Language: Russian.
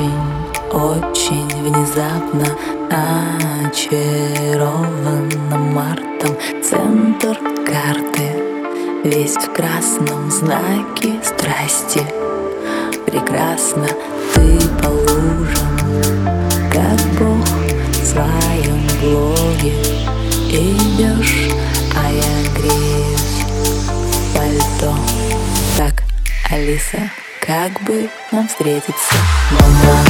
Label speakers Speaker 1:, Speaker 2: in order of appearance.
Speaker 1: очень, очень внезапно Очарована мартом. Центр карты. Весь в красном знаке страсти. Прекрасно ты по лужам Как Бог в своем блоге Идешь, а я греюсь в пальто. Так, Алиса, как бы нам встретиться? Мама,